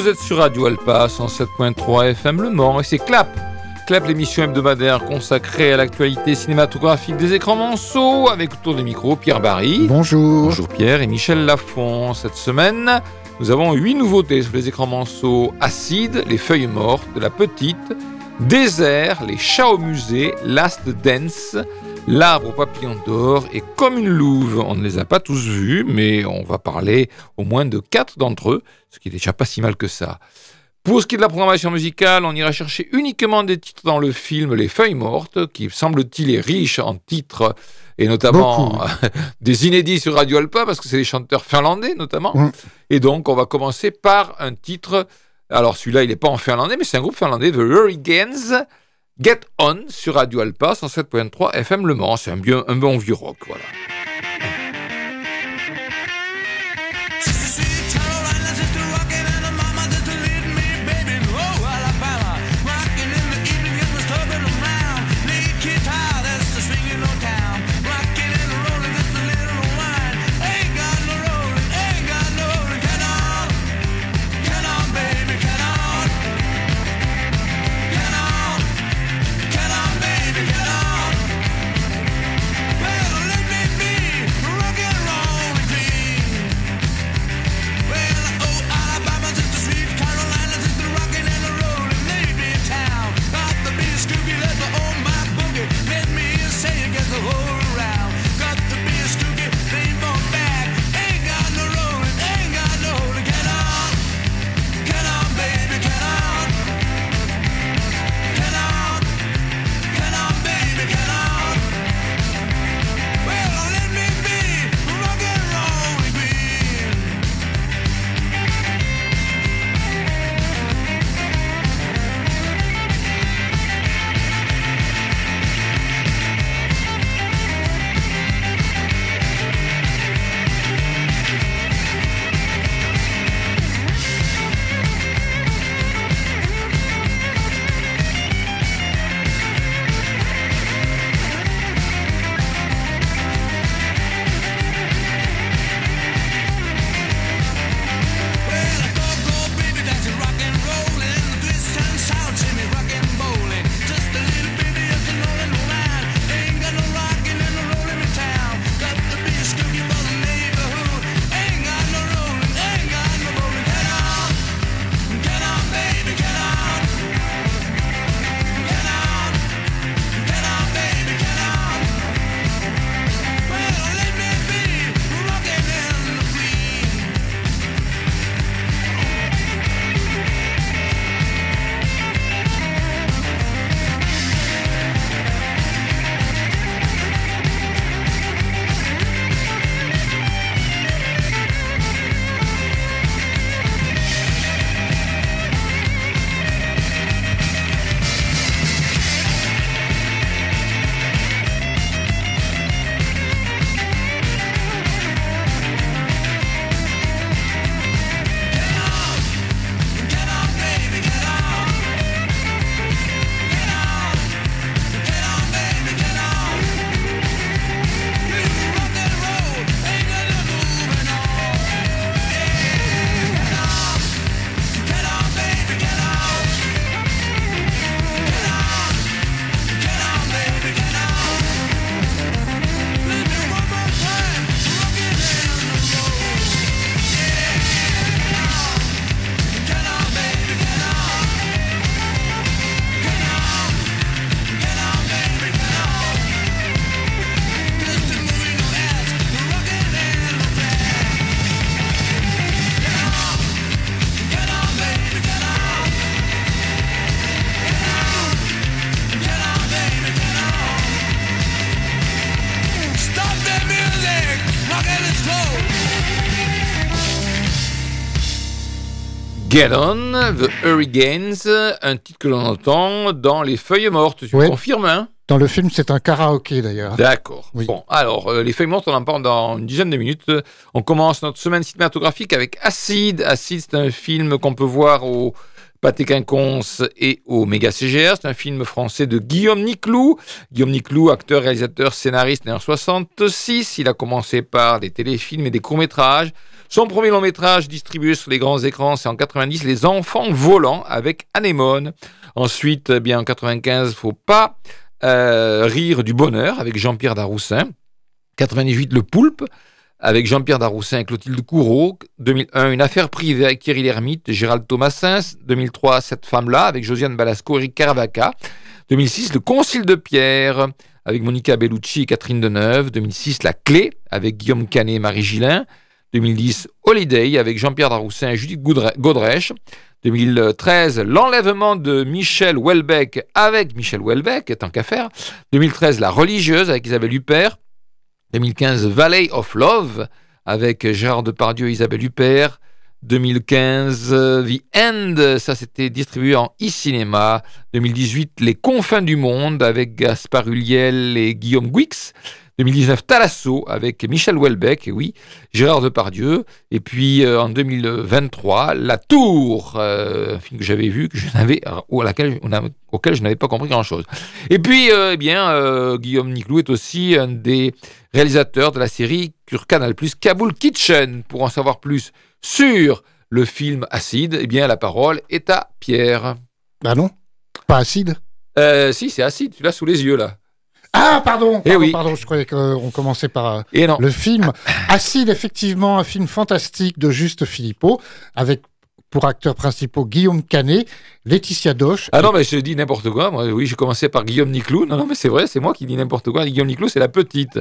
Vous êtes sur Radio Alpa 107.3 FM Le Mans et c'est Clap. Clap, l'émission hebdomadaire consacrée à l'actualité cinématographique des écrans manceaux avec autour des micros Pierre Barry. Bonjour. Bonjour Pierre et Michel Lafont. Cette semaine, nous avons huit nouveautés sur les écrans manceaux Acide, Les Feuilles Mortes, La Petite, Désert, Les Chats au musée, Last Dance, L'arbre papillon d'or et Comme une louve. On ne les a pas tous vus, mais on va parler au moins de quatre d'entre eux, ce qui est déjà pas si mal que ça. Pour ce qui est de la programmation musicale, on ira chercher uniquement des titres dans le film Les Feuilles Mortes, qui semble-t-il est riche en titres et notamment des inédits sur Radio Alpa, parce que c'est des chanteurs finlandais notamment. Mm. Et donc, on va commencer par un titre. Alors, celui-là, il n'est pas en finlandais, mais c'est un groupe finlandais, The Hurricanes. Get On sur Radio Alpa 107.3 FM Le Mans. C'est un, un bon vieux rock, voilà. Get On, The Hurricanes, un titre que l'on entend dans Les Feuilles Mortes. Tu Ouais. confirmes, hein? Dans le film, c'est un karaoké d'ailleurs. D'accord. Oui. Bon, alors, euh, Les Feuilles Mortes, on en parle dans une dizaine de minutes. On commence notre semaine cinématographique avec Acide. Acide, c'est un film qu'on peut voir au Pâté Quinconce et au Méga CGR. C'est un film français de Guillaume Niclou. Guillaume Niclou, acteur, réalisateur, scénariste né en 66. Il a commencé par des téléfilms et des courts-métrages. Son premier long métrage distribué sur les grands écrans, c'est en 90, Les Enfants Volants avec Anémone. Ensuite, eh bien en 95, faut pas euh, rire du bonheur avec Jean-Pierre Daroussin. 98, Le Poulpe avec Jean-Pierre Daroussin et Clotilde Courreau. 2001, Une affaire privée avec Thierry Lhermitte, Gérald Thomasin. 2003, Cette femme-là avec Josiane Balasco, Eric Caravaca. 2006, Le Concile de Pierre avec Monica Bellucci et Catherine Deneuve. 2006, La Clé avec Guillaume Canet et Marie Gillin. 2010, Holiday avec Jean-Pierre Daroussin et Judith Godrèche. 2013, L'enlèvement de Michel Houellebecq avec Michel Houellebecq, tant qu'à faire. 2013, La religieuse avec Isabelle Huppert. 2015, Valley of Love avec Gérard Depardieu et Isabelle Huppert. 2015, euh, The End, ça c'était distribué en e-cinéma. 2018, Les confins du monde avec Gaspard Huliel et Guillaume Guix. 2019, Talasso avec Michel Houellebecq, et oui, Gérard Depardieu. Et puis euh, en 2023, La Tour, euh, un film que j'avais vu, que je n'avais, ou à laquelle, on a- auquel je n'avais pas compris grand-chose. Et puis, euh, eh bien, euh, Guillaume Niclou est aussi un des réalisateurs de la série sur Canal+, Kaboul Kitchen. Pour en savoir plus sur le film Acide, eh bien, la parole est à Pierre. Bah non, pas acide? Si, c'est Acide, tu l'as sous les yeux, là. Ah, pardon, Eh pardon, oui. pardon, je croyais qu'on commençait par euh, Et non. le film. Acide, effectivement, un film fantastique de Juste Philippot, avec pour acteurs principaux Guillaume Canet, Laetitia Doche. Ah non, mais je dis n'importe quoi. Moi, oui, j'ai commencé par Guillaume Niclou. Non, non, mais c'est vrai, c'est moi qui dis n'importe quoi. Guillaume Niclou, c'est la petite.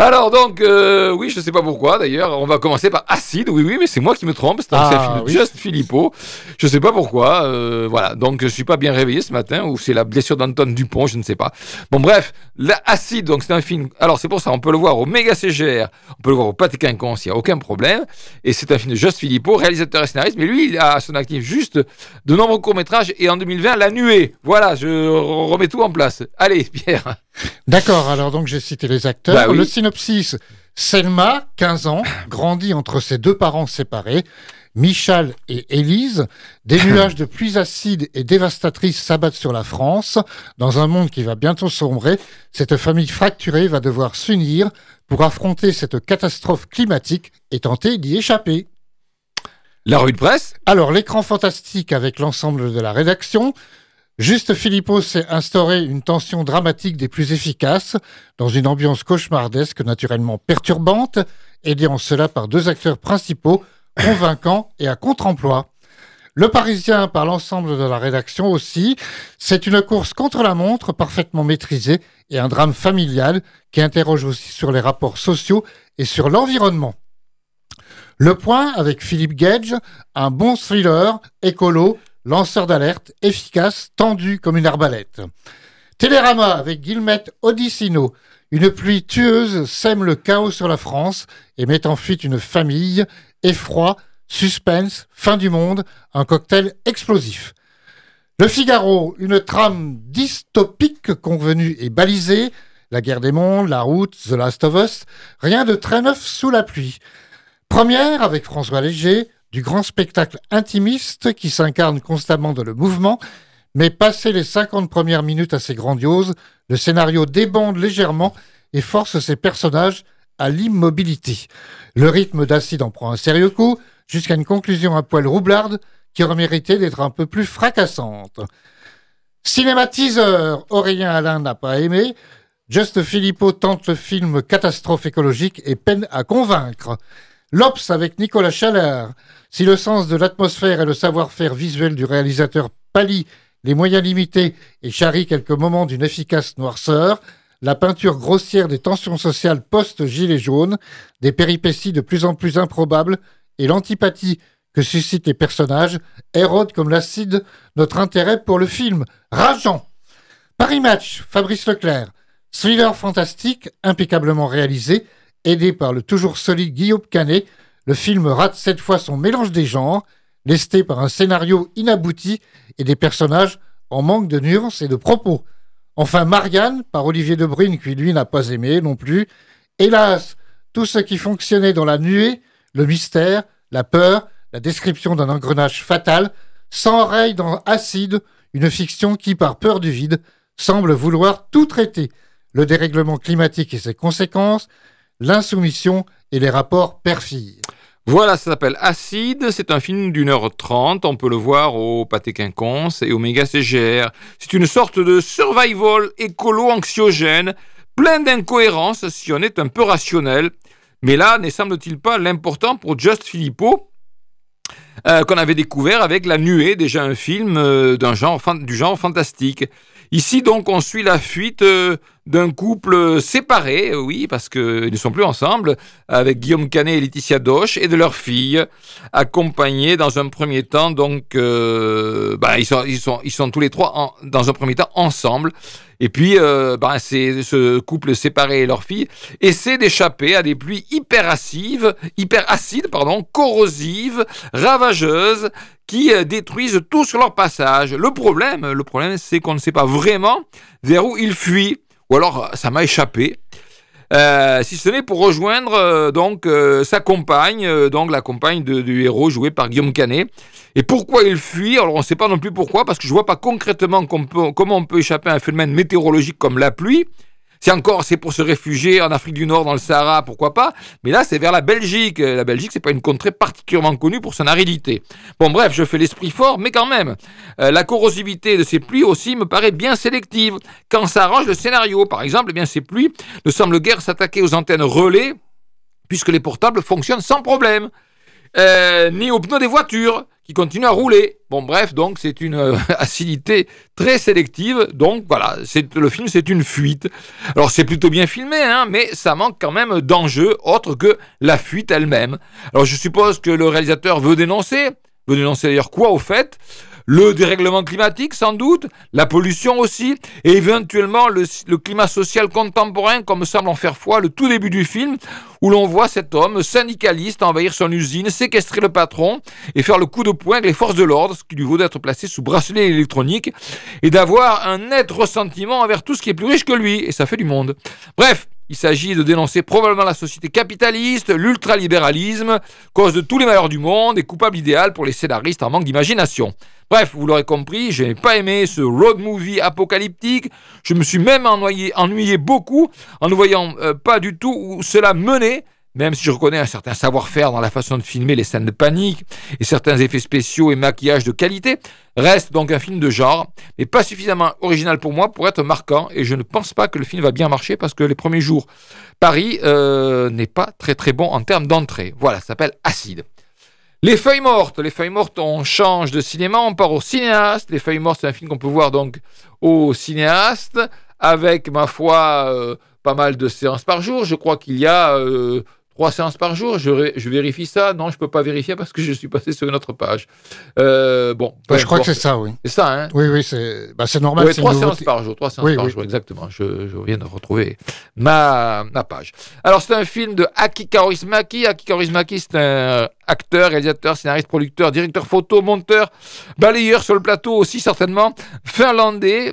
Alors donc, euh, oui, je sais pas pourquoi d'ailleurs. On va commencer par Acide. Oui, oui, mais c'est moi qui me trompe. C'est un, Ah, film de oui. Just Philippot. Je sais pas pourquoi. euh, voilà. Donc, je suis pas bien réveillé ce matin ou c'est la blessure d'Antoine Dupont, je ne sais pas. Bon, bref, la Acide. Donc, c'est un film. Alors, c'est pour ça, on peut le voir au Méga CGR, on peut le voir au Pâté Quinconce, il y a aucun problème. Et c'est un film de Just Philippot, réalisateur et scénariste. Mais lui, il a à son actif juste de nombreux courts métrages et en 2020, La Nuée. Voilà, je remets tout en place. Allez, Pierre. D'accord, alors donc j'ai cité les acteurs. Bah oui. Le synopsis, Selma, 15 ans, grandit entre ses deux parents séparés, Michal et Élise. Des nuages de pluies acides et dévastatrices s'abattent sur la France. Dans un monde qui va bientôt sombrer, cette famille fracturée va devoir s'unir pour affronter cette catastrophe climatique et tenter d'y échapper. La rue de presse. Alors, l'écran fantastique avec l'ensemble de la rédaction. Juste Philippot s'est instauré une tension dramatique des plus efficaces, dans une ambiance cauchemardesque naturellement perturbante, aidé en cela par deux acteurs principaux, convaincants et à contre-emploi. Le Parisien par l'ensemble de la rédaction aussi, c'est une course contre la montre parfaitement maîtrisée et un drame familial qui interroge aussi sur les rapports sociaux et sur l'environnement. Le Point avec Philippe Gage, un bon thriller, écolo, lanceur d'alerte, efficace, tendu comme une arbalète. Télérama avec Guillemette Odissino, une pluie tueuse sème le chaos sur la France et met en fuite une famille, effroi, suspense, fin du monde, un cocktail explosif. Le Figaro, une trame dystopique convenue et balisée, la guerre des mondes, la route, The Last of Us, rien de très neuf sous la pluie. Première avec François Léger, du grand spectacle intimiste qui s'incarne constamment dans le mouvement, mais passé les 50 premières minutes assez grandioses, le scénario débande légèrement et force ses personnages à l'immobilité. Le rythme d'acide en prend un sérieux coup, jusqu'à une conclusion à poil roublarde qui aurait mérité d'être un peu plus fracassante. Cinématiseur, Aurélien Alain n'a pas aimé. Just Philippot tente le film Catastrophe écologique et peine à convaincre. L'Obs avec Nicolas Chalard. Si le sens de l'atmosphère et le savoir-faire visuel du réalisateur pallie les moyens limités et charrie quelques moments d'une efficace noirceur, la peinture grossière des tensions sociales post-gilet jaune, des péripéties de plus en plus improbables et l'antipathie que suscitent les personnages érode comme l'acide notre intérêt pour le film. Rageant Paris Match, Fabrice Leclerc. Thriller fantastique, impeccablement réalisé, aidé par le toujours solide Guillaume Canet, le film rate cette fois son mélange des genres, lesté par un scénario inabouti et des personnages en manque de nuances et de propos. Enfin, Marianne, par Olivier Debrune, qui lui n'a pas aimé non plus. Hélas, tout ce qui fonctionnait dans la nuée, le mystère, la peur, la description d'un engrenage fatal, s'enraye dans Acide, une fiction qui, par peur du vide, semble vouloir tout traiter. Le dérèglement climatique et ses conséquences, l'insoumission et les rapports père-fille. Voilà, ça s'appelle Acide. C'est un film d'une heure trente. On peut le voir au Pâté Quinconce et au Méga CGR. C'est une sorte de survival écolo-anxiogène, plein d'incohérences si on est un peu rationnel. Mais là, ne semble-t-il pas l'important pour Just Filippo, euh, qu'on avait découvert avec La Nuée, déjà un film euh, du genre fantastique. Ici, donc, on suit la fuite euh, d'un couple séparé, euh, oui, parce qu'ils ne sont plus ensemble, avec Guillaume Canet et Laetitia Doche, et de leur fille, accompagnés dans un premier temps, donc, euh, bah, ils, sont, tous les trois, en- dans un premier temps, ensemble. Et puis, euh, bah, c'est ce couple séparé et leur fille essaient d'échapper à des pluies hyper acides, pardon, corrosives, ravageuses, qui euh, détruisent tout sur leur passage. Le problème, le problème, c'est qu'on ne sait pas vraiment vers où ils fuient. Ou alors, ça m'a échappé. Euh, si ce n'est pour rejoindre euh, donc euh, sa compagne, donc la compagne du héros joué par Guillaume Canet. Et pourquoi il fuit? Alors on ne sait pas non plus pourquoi, parce que je vois pas concrètement comment on peut échapper à un phénomène météorologique comme la pluie. C'est encore, c'est pour se réfugier en Afrique du Nord, dans le Sahara, pourquoi pas. Mais là, c'est vers la Belgique. Euh, La Belgique, c'est pas une contrée particulièrement connue pour son aridité. Bon, bref, je fais l'esprit fort, mais quand même, euh, la corrosivité de ces pluies aussi me paraît bien sélective. Quand ça arrange le scénario, par exemple, eh bien ces pluies ne semblent guère s'attaquer aux antennes relais, puisque les portables fonctionnent sans problème. Euh, ni aux pneus des voitures qui continuent à rouler. Bon, bref, donc c'est une euh, acidité très sélective. Donc voilà, c'est le film, c'est une fuite. Alors c'est plutôt bien filmé, hein, mais ça manque quand même d'enjeu autre que la fuite elle-même. Alors je suppose que le réalisateur veut dénoncer. Veut dénoncer d'ailleurs quoi au fait? Le dérèglement climatique, sans doute, la pollution aussi, et éventuellement le, climat social contemporain, comme semble en faire foi le tout début du film, où l'on voit cet homme syndicaliste envahir son usine, séquestrer le patron et faire le coup de poing avec les forces de l'ordre, ce qui lui vaut d'être placé sous bracelet électronique et d'avoir un net ressentiment envers tout ce qui est plus riche que lui, et ça fait du monde. Bref, il s'agit de dénoncer probablement la société capitaliste, l'ultralibéralisme, cause de tous les malheurs du monde et coupable idéal pour les scénaristes en manque d'imagination. Bref, vous l'aurez compris, je n'ai pas aimé ce road movie apocalyptique. Je me suis même ennuyé, ennuyé beaucoup en ne voyant euh, pas du tout où cela menait, même si je reconnais un certain savoir-faire dans la façon de filmer les scènes de panique et certains effets spéciaux et maquillages de qualité. Reste donc un film de genre, mais pas suffisamment original pour moi pour être marquant. Et je ne pense pas que le film va bien marcher parce que les premiers jours, Paris euh, n'est pas très très bon en termes d'entrée. Voilà, ça s'appelle Acide. Les feuilles mortes. Les feuilles mortes, on change de cinéma, on part au cinéaste. Les feuilles mortes, c'est un film qu'on peut voir donc au cinéaste avec, ma foi, euh, pas mal de séances par jour. Je crois qu'il y a euh, trois séances par jour. Je, vérifie ça. Non, je peux pas vérifier parce que je suis passé sur une autre page. Euh, bon, Bah, je crois que c'est ça, oui. c'est ça. Hein Oui, oui, c'est bah, normal. c'est trois séances par jour, trois séances Oui, par oui. jour, exactement. Je, je viens de retrouver ma, ma page. Alors, c'est un film de Aki Kaurismäki. Aki Kaurismäki, c'est un acteur, réalisateur, scénariste, producteur, directeur photo, monteur, balayeur sur le plateau aussi certainement, finlandais.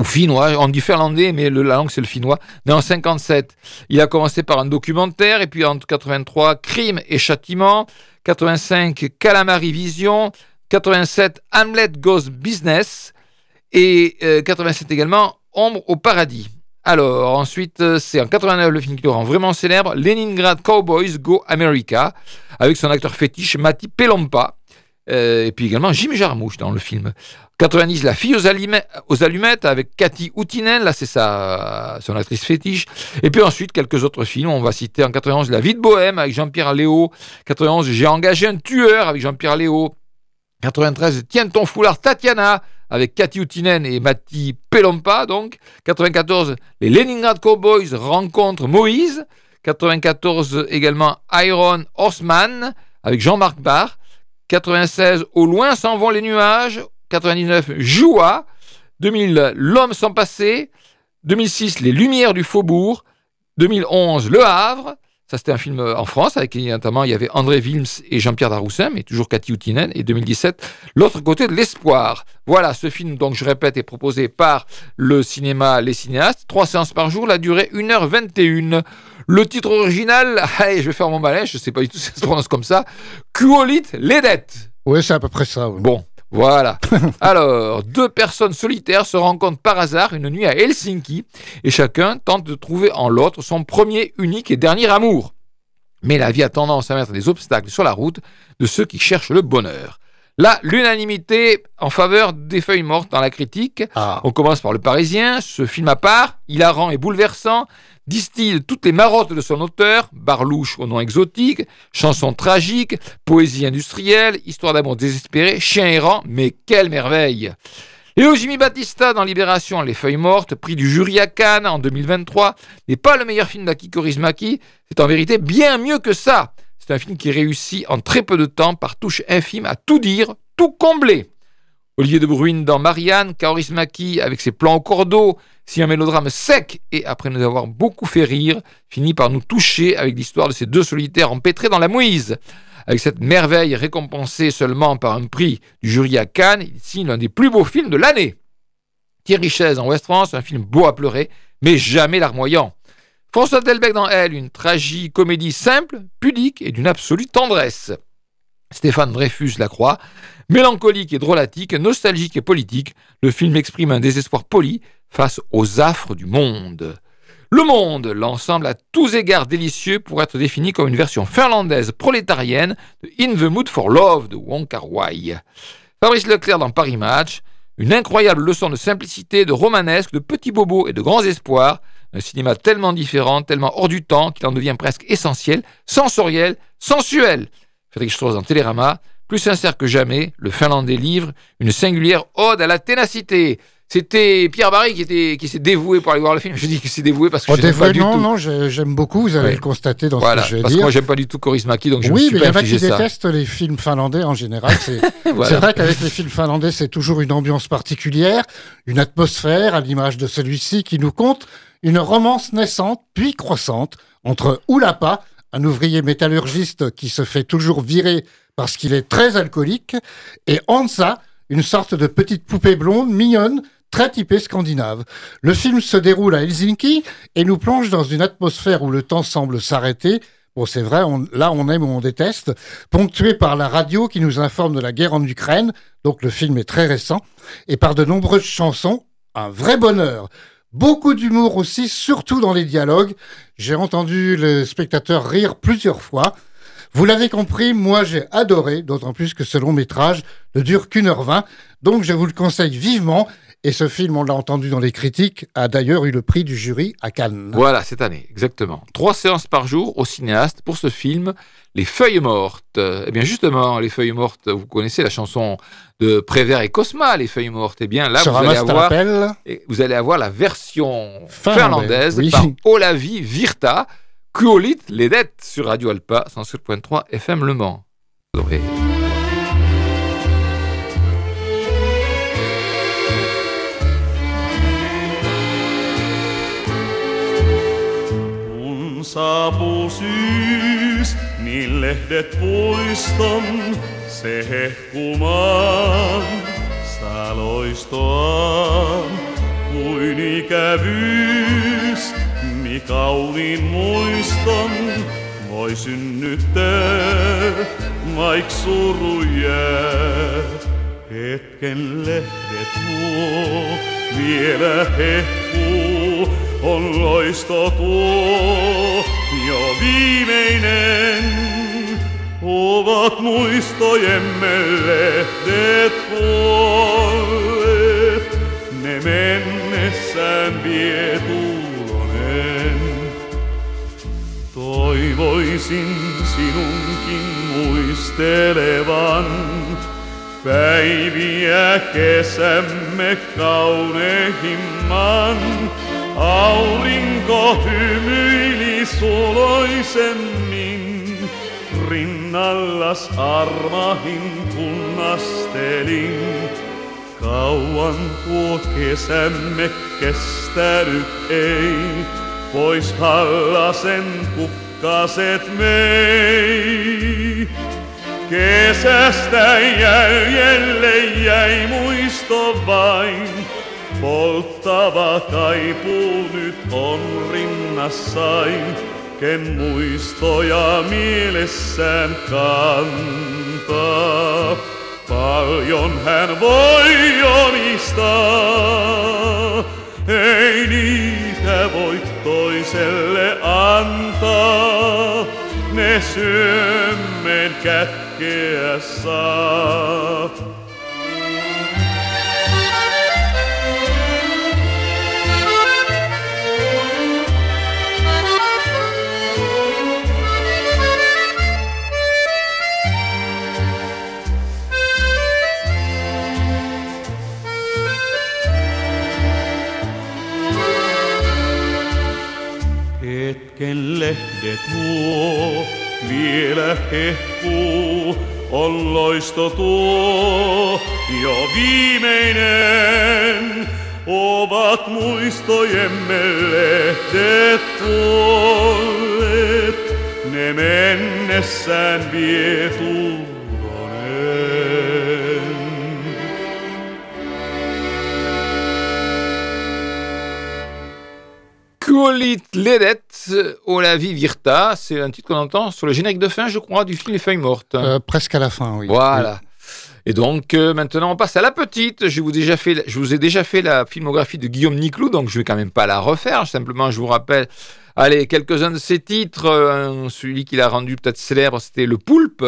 Ou finnois, on dit finlandais, mais la langue c'est le finnois. Né en 57, il a commencé par un documentaire, et puis en 83, Crime et Châtiment, 85, Calamari Vision, 87, Hamlet Goes Business, et euh, 87 également, Ombre au paradis. Alors, ensuite, euh, c'est en 89 le film qui le rend vraiment célèbre, Leningrad Cowboys Go America, avec son acteur fétiche Mati Pelompa, euh, et puis également Jim Jarmusch dans le film. 90, La fille aux, allumettes avec Cathy Outinen, là c'est sa, son actrice fétiche. Et puis ensuite, quelques autres films. On va citer en 91 La vie de Bohème avec Jean-Pierre Léo. 91, J'ai engagé un tueur avec Jean-Pierre Léo. 93, Tiens ton foulard Tatiana avec Cathy Outinen et Mati Pelompa. Donc 94, Les Leningrad Cowboys rencontrent Moïse. 94 également Iron Horseman avec Jean-Marc Barr. 96, Au loin s'en vont les nuages. 99, Joua. 2000, L'homme sans passé. 2006, Les lumières du faubourg. 2011, Le Havre. Ça, c'était un film en France, avec notamment il y avait André Wilms et Jean-Pierre Daroussin, mais toujours Cathy Outinen. Et 2017, L'autre côté de l'espoir. Voilà, ce film, donc je répète, est proposé par le cinéma Les Cinéastes. Trois séances par jour, la durée 1h21. Le titre original, allez, je vais faire mon malin, je ne sais pas du tout si ça se prononce comme ça. Kuolit Ledet. Oui, c'est à peu près ça. oui. Bon, Voilà. Alors, deux personnes solitaires se rencontrent par hasard une nuit à Helsinki et chacun tente de trouver en l'autre son premier, unique et dernier amour. Mais la vie a tendance à mettre des obstacles sur la route de ceux qui cherchent le bonheur. Là, l'unanimité en faveur des feuilles mortes dans la critique. Ah. On commence par Le Parisien, ce film à part, hilarant et bouleversant, distille toutes les marottes de son auteur, Barlouche au nom exotique, chansons tragiques, poésie industrielle, histoire d'amour désespéré, chien errant, mais quelle merveille Léo Jimmy Battista dans Libération, Les Feuilles Mortes, prix du jury à Cannes en 2023, n'est pas le meilleur film d'Aki Kaurismäki, c'est en vérité bien mieux que ça. C'est un film qui réussit en très peu de temps, par touche infime, à tout dire, tout combler. Olivier de Bruyne dans Marianne, Kaurismäki avec ses plans au cordeau, si un mélodrame sec et, après nous avoir beaucoup fait rire, finit par nous toucher avec l'histoire de ces deux solitaires empêtrés dans la mouise. Avec cette merveille récompensée seulement par un prix du jury à Cannes, il signe l'un des plus beaux films de l'année. Thierry Chaise en West France, un film beau à pleurer, mais jamais larmoyant. François Delbecq dans Elle, une tragique-comédie simple, pudique et d'une absolue tendresse. Stéphane Dreyfus Lacroix, mélancolique et drôlatique, nostalgique et politique, le film exprime un désespoir poli face aux affres du monde. Le Monde, l'ensemble à tous égards délicieux pour être défini comme une version finlandaise prolétarienne de In the Mood for Love de Wong Kar Wai. Fabrice Leclerc dans Paris Match, une incroyable leçon de simplicité, de romanesque, de petits bobos et de grands espoirs, un cinéma tellement différent, tellement hors du temps qu'il en devient presque essentiel, sensoriel, sensuel. Frédéric Strauss dans Télérama, plus sincère que jamais, le Finlandais livre une singulière ode à la ténacité. C'était Pierre Barry qui, était, qui s'est dévoué pour aller voir le film. Je dis qu'il s'est dévoué parce que Oh, je dévoué, pas du non, tout. non, j'ai- j'aime beaucoup, vous allez Ouais. le constater dans Voilà, ce que je vais parce que dire. moi j'aime pas du tout Coris Maki, donc je me oui, suis mais il y en a qui détestent les films finlandais en général. C'est Voilà. vrai qu'avec les films finlandais, c'est toujours une ambiance particulière, une atmosphère à l'image de celui-ci qui nous conte une romance naissante puis croissante entre Oulapa, un ouvrier métallurgiste qui se fait toujours virer parce qu'il est très alcoolique, et Hansa, une sorte de petite poupée blonde mignonne, très typée scandinave. Le film se déroule à Helsinki et nous plonge dans une atmosphère où le temps semble s'arrêter. Bon, c'est vrai, là on aime ou on déteste, ponctué par la radio qui nous informe de la guerre en Ukraine, donc le film est très récent, et par de nombreuses chansons, un vrai bonheur. Beaucoup d'humour aussi, surtout dans les dialogues. J'ai entendu le spectateur rire plusieurs fois. Vous l'avez compris, moi j'ai adoré, d'autant plus que ce long métrage ne dure qu'une heure vingt, donc je vous le conseille vivement. Et ce film, on l'a entendu dans les critiques, a d'ailleurs eu le prix du jury à Cannes. Voilà, cette année, exactement. Trois séances par jour au cinéaste pour ce film, Les Feuilles Mortes. Eh bien, justement, Les Feuilles Mortes, vous connaissez la chanson de Prévert et Cosma, Les Feuilles Mortes. Eh bien, là, vous allez, avoir, vous allez avoir la version Finlandaise, finlandaise oui. par Olavi Virta, Kuolit Ledet sur Radio Alpa, 107.3 FM Le Mans. Kauniin muiston voi synnyttää, vaik suru jää. Hetken lehdet tuo, vielä hehkuu, on loisto tuo, jo viimeinen. Ovat muistojemme lehdet kuolleet, ne mennessään vie Toivoisin sinunkin muistelevan päiviä kesämme kaunehimman. Aurinko hymyili suloisemmin, rinnallas armahin kunnastelin. Kauan tuo kesämme kestänyt ei, pois hallasen kukkaset mei. Kesästä jäljelle jäi muisto vain, polttava kaipuu nyt on rinnassain, ken muistoja mielessään kantaa. Paljon hän voi omistaa, ei niitä voi toiselle antaa. Ne syömmen kätkeä saa. Lehdet nuo, vielä hehkuu, on loisto tuo, jo viimeinen. Ovat muistojemme lehdet kuolleet, ne mennessään vie. Colit Ledet, O la vie virta, c'est un titre qu'on entend sur le générique de fin, je crois, du film Les Feuilles Mortes. Euh, presque à la fin, oui. Voilà. Et donc euh, maintenant on passe à la petite. Je vous, ai déjà fait, la filmographie de Guillaume Niclou, donc je vais quand même pas la refaire. Simplement, je vous rappelle, allez, quelques-uns de ses titres. Celui qu'il a rendu peut-être célèbre, c'était Le Poulpe,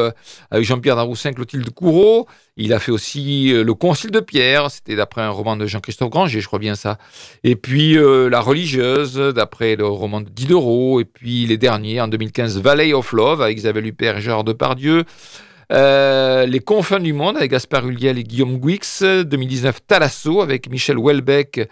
avec Jean-Pierre Daroussin, Clotilde Courreau. Il a fait aussi euh, Le Concile de Pierre, c'était d'après un roman de Jean-Christophe Granger, je crois bien ça. Et puis euh, La Religieuse, d'après le roman de Diderot. Et puis les derniers, en 2015, Valley of Love, avec Isabelle Huppert et Gérard Depardieu. Euh, les confins du monde avec Gaspard Ulliel et Guillaume Guix, 2019 Talasso avec Michel Houellebecq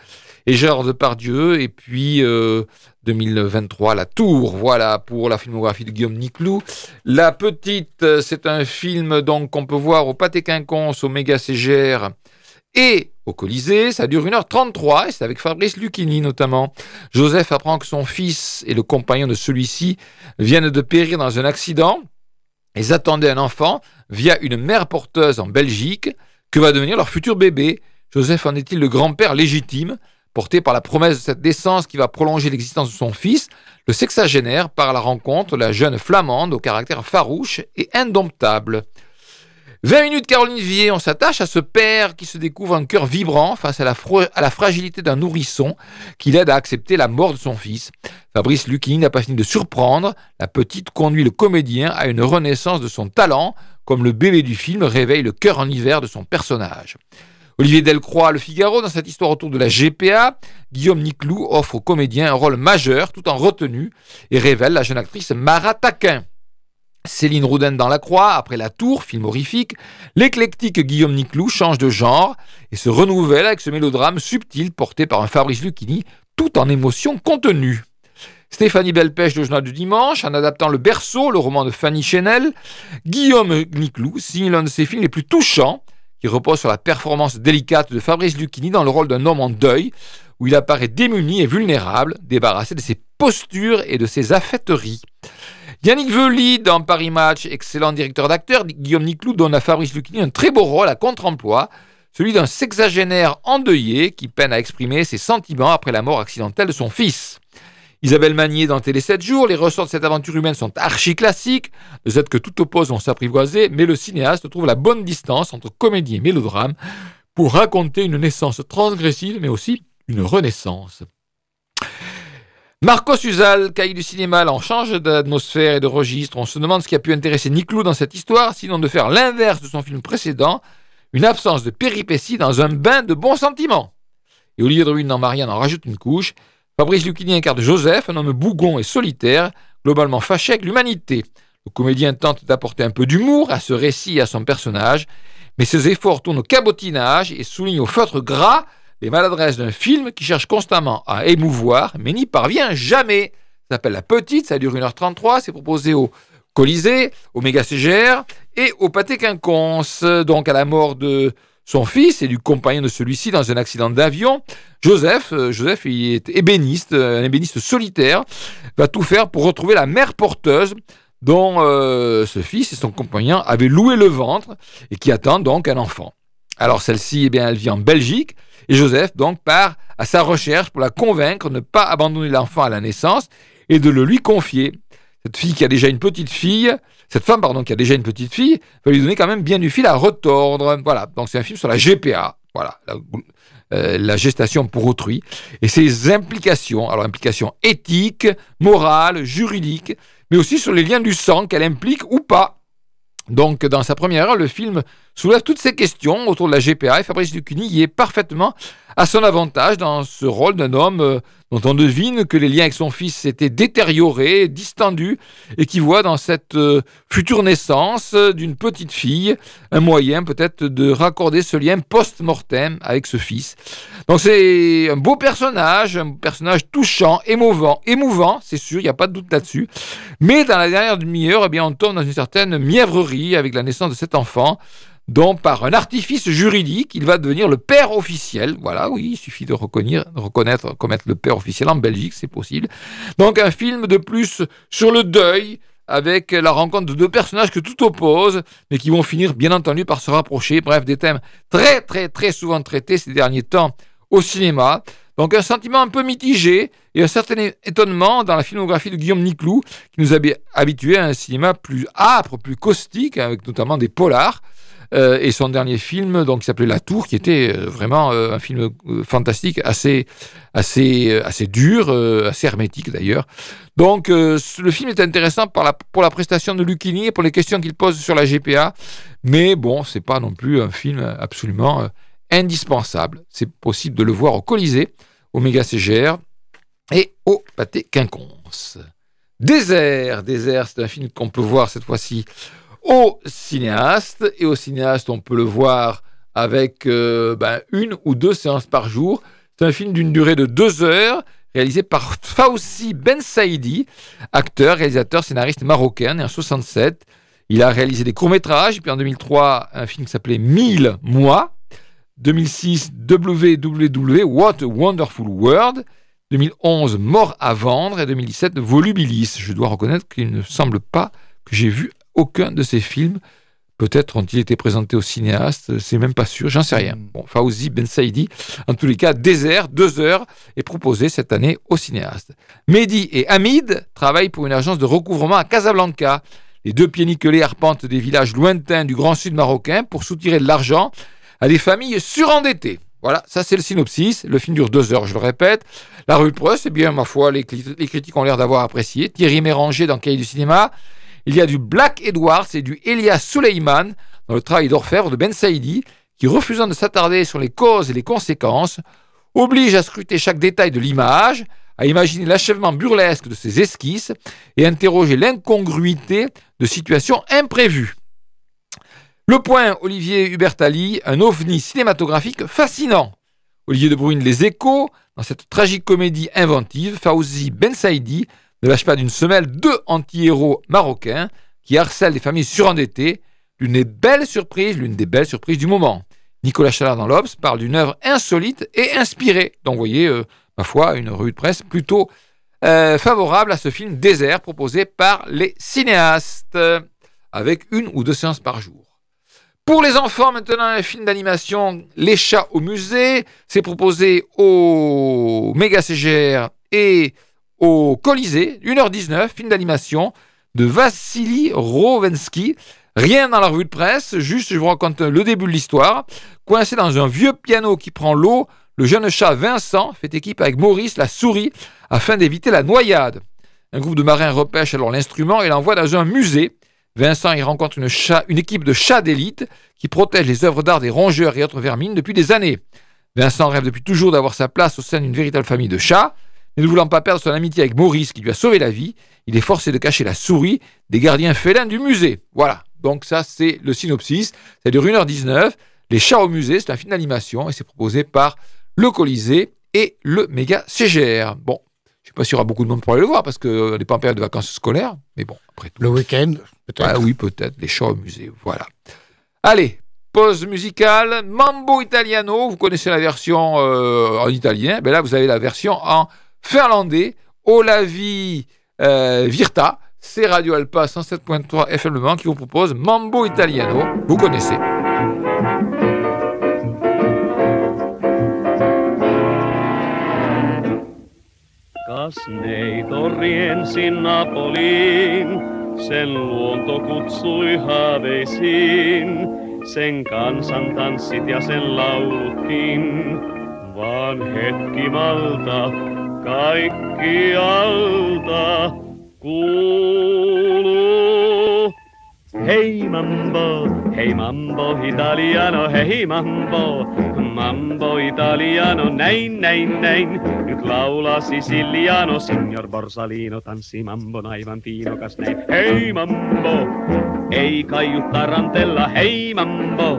et Gérard Depardieu, et puis euh, 2023 La Tour, voilà pour la filmographie de Guillaume Niclou. La Petite, euh, c'est un film donc qu'on peut voir au Pâté Quinconce, au Méga Ségère et au Colisée, ça dure 1h33 et c'est avec Fabrice Lucchini notamment. Joseph apprend que son fils et le compagnon de celui-ci viennent de périr dans un accident. Ils attendaient un enfant via une mère porteuse en Belgique. Que va devenir leur futur bébé Joseph en est-il le grand-père légitime, porté par la promesse de cette naissance qui va prolonger l'existence de son fils? Le sexagénaire part à la rencontre de la jeune flamande au caractère farouche et indomptable. 20 minutes Caroline Vier, on s'attache à ce père qui se découvre un cœur vibrant face à la, fragilité d'un nourrisson qui l'aide à accepter la mort de son fils. Fabrice Lucchini n'a pas fini de surprendre, la petite conduit le comédien à une renaissance de son talent, comme le bébé du film réveille le cœur en hiver de son personnage. Olivier Delcroix, Le Figaro, dans cette histoire autour de la GPA, Guillaume Niclou offre au comédien un rôle majeur tout en retenue et révèle la jeune actrice Mara Taquin. Céline Rouden dans La Croix, après La Tour, film horrifique, l'éclectique Guillaume Niclou change de genre et se renouvelle avec ce mélodrame subtil porté par un Fabrice Lucchini tout en émotion contenue. Stéphanie Belpêche, Le Journal du Dimanche, en adaptant Le Berceau, le roman de Fanny Chenel, Guillaume Niclou signe l'un de ses films les plus touchants, qui repose sur la performance délicate de Fabrice Lucchini dans le rôle d'un homme en deuil, où il apparaît démuni et vulnérable, débarrassé de ses postures et de ses affêteries. Yannick Vely dans Paris Match, excellent directeur d'acteur, Guillaume Niclou donne à Fabrice Lucchini un très beau rôle à contre-emploi, celui d'un sexagénaire endeuillé qui peine à exprimer ses sentiments après la mort accidentelle de son fils. Isabelle Magnier dans Télé 7 jours, les ressorts de cette aventure humaine sont archi classiques, de cette que tout oppose vont s'apprivoiser, mais le cinéaste trouve la bonne distance entre comédie et mélodrame pour raconter une naissance transgressive, mais aussi une renaissance. Marcos Usal, cahier du cinéma, là on change d'atmosphère et de registre. On se demande ce qui a pu intéresser Niclou dans cette histoire, sinon de faire l'inverse de son film précédent, une absence de péripéties dans un bain de bons sentiments. Et Olivier Druin dans Marianne en rajoute une couche. Fabrice Lucchini incarne Joseph, un homme bougon et solitaire, globalement fâché avec l'humanité. Le comédien tente d'apporter un peu d'humour à ce récit et à son personnage, mais ses efforts tournent au cabotinage et soulignent au feutre gras les maladresses d'un film qui cherche constamment à émouvoir, mais n'y parvient jamais. Ça s'appelle La Petite, ça dure 1h33, c'est proposé au Colisée, au Méga CGR et au Pâté Quinconce. Donc à la mort de son fils et du compagnon de celui-ci dans un accident d'avion, Joseph, euh, Joseph il est ébéniste, un ébéniste solitaire, va tout faire pour retrouver la mère porteuse dont euh, ce fils et son compagnon avaient loué le ventre et qui attend donc un enfant. Alors celle-ci, eh bien, elle vit en Belgique et Joseph donc part à sa recherche pour la convaincre de ne pas abandonner l'enfant à la naissance et de le lui confier. cette fille qui a déjà une petite fille, cette femme, pardon, qui a déjà une petite fille, va lui donner quand même bien du fil à retordre. Voilà, donc c'est un film sur la GPA, voilà, la, euh, la gestation pour autrui, et ses implications, alors implications éthiques, morales, juridiques, mais aussi sur les liens du sang qu'elle implique ou pas. Donc, dans sa première heure, le film soulève toutes ces questions autour de la GPA et Fabrice Lucchini y est parfaitement à son avantage dans ce rôle d'un homme euh, dont on devine que les liens avec son fils s'étaient détériorés, distendus, et qui voit dans cette euh, future naissance euh, d'une petite fille un moyen peut-être de raccorder ce lien post-mortem avec ce fils. Donc c'est un beau personnage, un personnage touchant, émouvant, émouvant, c'est sûr, il n'y a pas de doute là-dessus. Mais dans la dernière demi-heure, eh bien, on tombe dans une certaine mièvrerie avec la naissance de cet enfant dont par un artifice juridique, il va devenir le père officiel. Voilà, oui, il suffit de reconnaître, reconnaître commettre le père officiel en Belgique, c'est possible. Donc un film de plus sur le deuil, avec la rencontre de deux personnages que tout oppose, mais qui vont finir bien entendu par se rapprocher. Bref, des thèmes très très très souvent traités ces derniers temps au cinéma. Donc un sentiment un peu mitigé et un certain étonnement dans la filmographie de Guillaume Niclou, qui nous a habitués à un cinéma plus âpre, plus caustique, avec notamment des polars. Euh, et son dernier film, donc, qui s'appelait La Tour, qui était euh, vraiment euh, un film fantastique, assez, assez, assez dur, assez hermétique d'ailleurs. Donc, le film est intéressant pour la prestation de Lucchini et pour les questions qu'il pose sur la GPA, mais bon, c'est pas non plus un film absolument indispensable. C'est possible de le voir au Colisée, au Méga CGR et au Pâté Quinconce. Désert, Désert, c'est un film qu'on peut voir cette fois-ci au cinéaste. Et au cinéaste, on peut le voir avec euh, ben, une ou deux séances par jour. C'est un film d'une durée de deux heures, réalisé par Faouzi Ben Saïdi, acteur, réalisateur, scénariste marocain, né en 67. Il a réalisé des courts-métrages, puis en 2003, un film qui s'appelait 1000 mois. 2006, WWW, What a Wonderful World. 2011, Mort à vendre. Et 2017, Volubilis. Je dois reconnaître qu'il ne semble pas que j'ai vu aucun de ces films. Peut-être ont-ils été présentés au cinéaste, c'est même pas sûr, j'en sais rien. Bon, Fauzi Ben Saïdi, en tous les cas, Désert, deux heures, est proposé cette année au cinéaste. Mehdi et Hamid travaillent pour une agence de recouvrement à Casablanca. Les deux pieds nickelés arpentent des villages lointains du Grand Sud marocain pour soutirer de l'argent à des familles surendettées. Voilà, ça c'est le synopsis. Le film dure deux heures, je le répète. La rue de presse, eh bien, ma foi, les critiques ont l'air d'avoir apprécié. Thierry Méranger dans Cahiers du cinéma. Il y a du Black Edwards et du Elias Suleiman dans le travail d'orfèvre de Ben Saïdi, qui, refusant de s'attarder sur les causes et les conséquences, oblige à scruter chaque détail de l'image, à imaginer l'achèvement burlesque de ses esquisses et interroger l'incongruité de situations imprévues. Le point, Olivier Hubertali, un ovni cinématographique fascinant. Olivier de Bruyne, Les Échos, dans cette tragique comédie inventive, Fauzi Ben Saïdi ne lâche pas d'une semelle deux anti-héros marocains qui harcèlent des familles surendettées, l'une des belles surprises, l'une des belles surprises du moment. Nicolas Chalard dans l'Obs parle d'une œuvre insolite et inspirée. Donc vous voyez, euh, ma foi, une revue de presse plutôt euh, favorable à ce film Désert proposé par les cinéastes, avec une ou deux séances par jour. Pour les enfants, maintenant, un film d'animation, Les chats au musée. C'est proposé au Méga CGR et au Colisée, 1h19, film d'animation de Vassili Rovensky. Rien dans la revue de presse, juste je vous raconte le début de l'histoire. Coincé dans un vieux piano qui prend l'eau, le jeune chat Vincent fait équipe avec Maurice, la souris, afin d'éviter la noyade. Un groupe de marins repêche alors l'instrument et l'envoie dans un musée. Vincent y rencontre une, équipe de chats d'élite qui protège les œuvres d'art des rongeurs et autres vermines depuis des années. Vincent rêve depuis toujours d'avoir sa place au sein d'une véritable famille de chats, ne voulant pas perdre son amitié avec Maurice qui lui a sauvé la vie, il est forcé de cacher la souris des gardiens félins du musée. Voilà, donc ça c'est le synopsis, ça dure 1h19, Les chats au musée, c'est un film d'animation et c'est proposé par le Colisée et le Méga CGR. Bon, je ne sais pas y aura beaucoup de monde pour aller le voir parce qu'on n'est pas en période de vacances scolaires, mais bon, après tout. Le week-end, peut-être. Ah oui, peut-être, les chats au musée, voilà. Allez, pause musicale, Mambo Italiano, vous connaissez la version euh, en italien, ben là vous avez la version en finlandais, Olavi euh, Virta, c'est Radio Alpa 107.3 FM qui vous propose Mambo Italiano, vous connaissez. Taas neito riensi Napoliin, sen luonto kutsui haaveisiin. Sen kansan tanssit ja sen laulutkin, vaan hetki kaikkialta kuuluu. Hei mambo, hei mambo italiano, hei mambo, mambo italiano, näin, näin, näin. Nyt laulaa siciliano, signor Borsalino, tanssi mambon aivan tiinokas näin. Hei mambo, ei kaiu tarantella, hei mambo.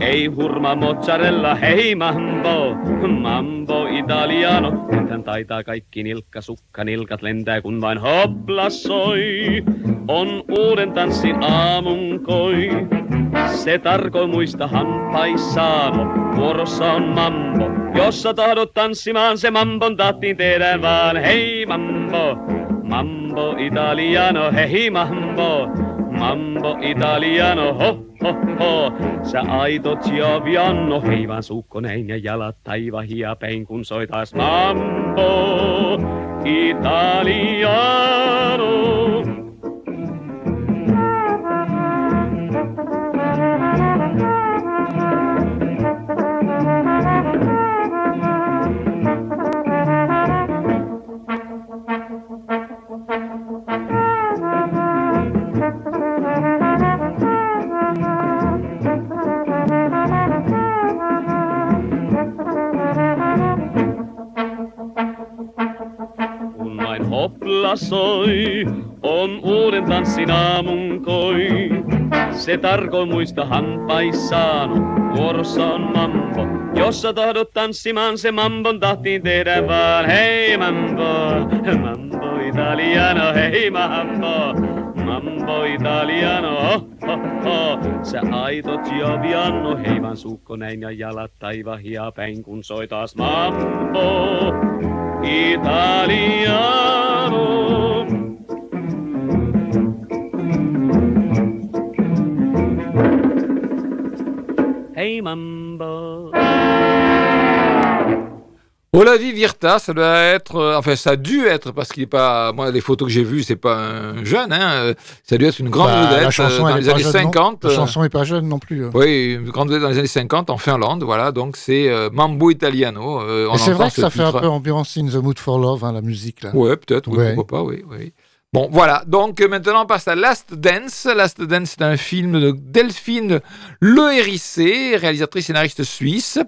Ei hurma mozzarella, hei mambo, mambo italiano. Nythän taitaa kaikki nilkka, sukka, nilkat lentää kun vain hopla soi. On uuden tanssin aamun koi. Se tarkoi muista hampaissaano, vuorossa on mambo. Jos sä tahdot tanssimaan, se mambon tahtiin tehdään vaan. Hei mambo, mambo italiano, hei mambo. Mambo italiano, ho, ho, ho. Sä aito Gioviano, hei vaan suukko näin ja jalat taiva hiapein, kun soi taas mambo italiano. Soi, on uuden tanssin aamun koi. Se tarkoi muista hampaissaan, vuorossa on mambo. Jos sä tahdot tanssimaan, se mambon tahtiin tehdä vaan. Hei mambo, mambo italiano, hei mambo. Mambo italiano, ho, ho, ho. Sä aito Gioviano, hei vaan suukko näin ja jalat taiva hiapäin, kun soi taas mambo italiano. Hey mambo. Olavi Virta, ça doit être, euh, enfin ça a dû être parce qu'il est pas, moi les photos que j'ai vues, c'est pas un jeune, hein, ça a dû être une grande Bah, vedette la chanson, euh, dans les années jeune non- 50. La euh, chanson est pas jeune non plus. hein. Oui, une grande vedette dans les années 50 en Finlande, voilà, donc c'est euh, Mambo Italiano. euh, c'est vrai que ça fait un peu ambiance In the Mood for Love, hein, la musique là. Ouais, peut-être, oui, Ouais. pourquoi pas, oui, oui. Bon, voilà. Donc maintenant, on passe à Last Dance. Last Dance, c'est un film de Delphine Le Hérissé, réalisatrice scénariste suisse.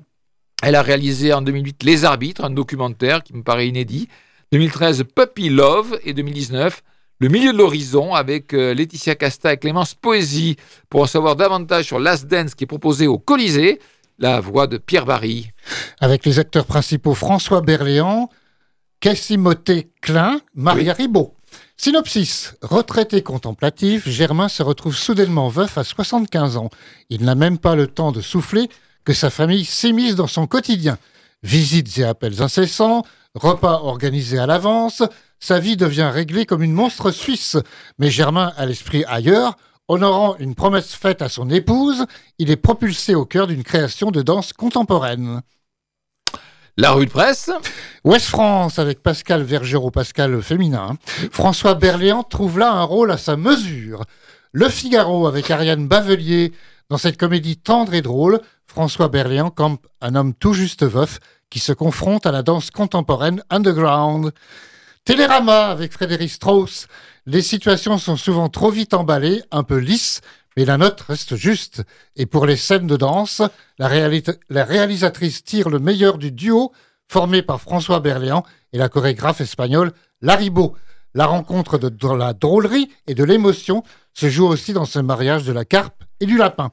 Elle a réalisé en 2008 Les Arbitres, un documentaire qui me paraît inédit. 2013, Puppy Love. Et 2019, Le Milieu de l'Horizon avec euh, Laetitia Casta et Clémence Poésie. Pour en savoir davantage sur Last Dance qui est proposé au Colisée, la voix de Pierre Barry. Avec les acteurs principaux François Berléand, Cassimoté Klein, Maria Ribot. Synopsis. Retraité contemplatif, Germain se retrouve soudainement veuf à 75 ans. Il n'a même pas le temps de souffler que sa famille s'immisce dans son quotidien. Visites et appels incessants, repas organisés à l'avance, sa vie devient réglée comme une monstre suisse. Mais Germain a l'esprit ailleurs. Honorant une promesse faite à son épouse, il est propulsé au cœur d'une création de danse contemporaine. La rue de presse. Ouest France avec Pascal Vergerot, Pascal féminin. François Berléand trouve là un rôle à sa mesure. Le Figaro avec Ariane Bavelier. Dans cette comédie tendre et drôle, François Berléand campe un homme tout juste veuf qui se confronte à la danse contemporaine underground. Télérama avec Frédéric Strauss. Les situations sont souvent trop vite emballées, un peu lisses, mais la note reste juste. Et pour les scènes de danse, la, réalisatrice tire le meilleur du duo formé par François Berléand et la chorégraphe espagnole Laribo. La rencontre de la drôlerie et de l'émotion se joue aussi dans ce mariage de la carpe et du lapin.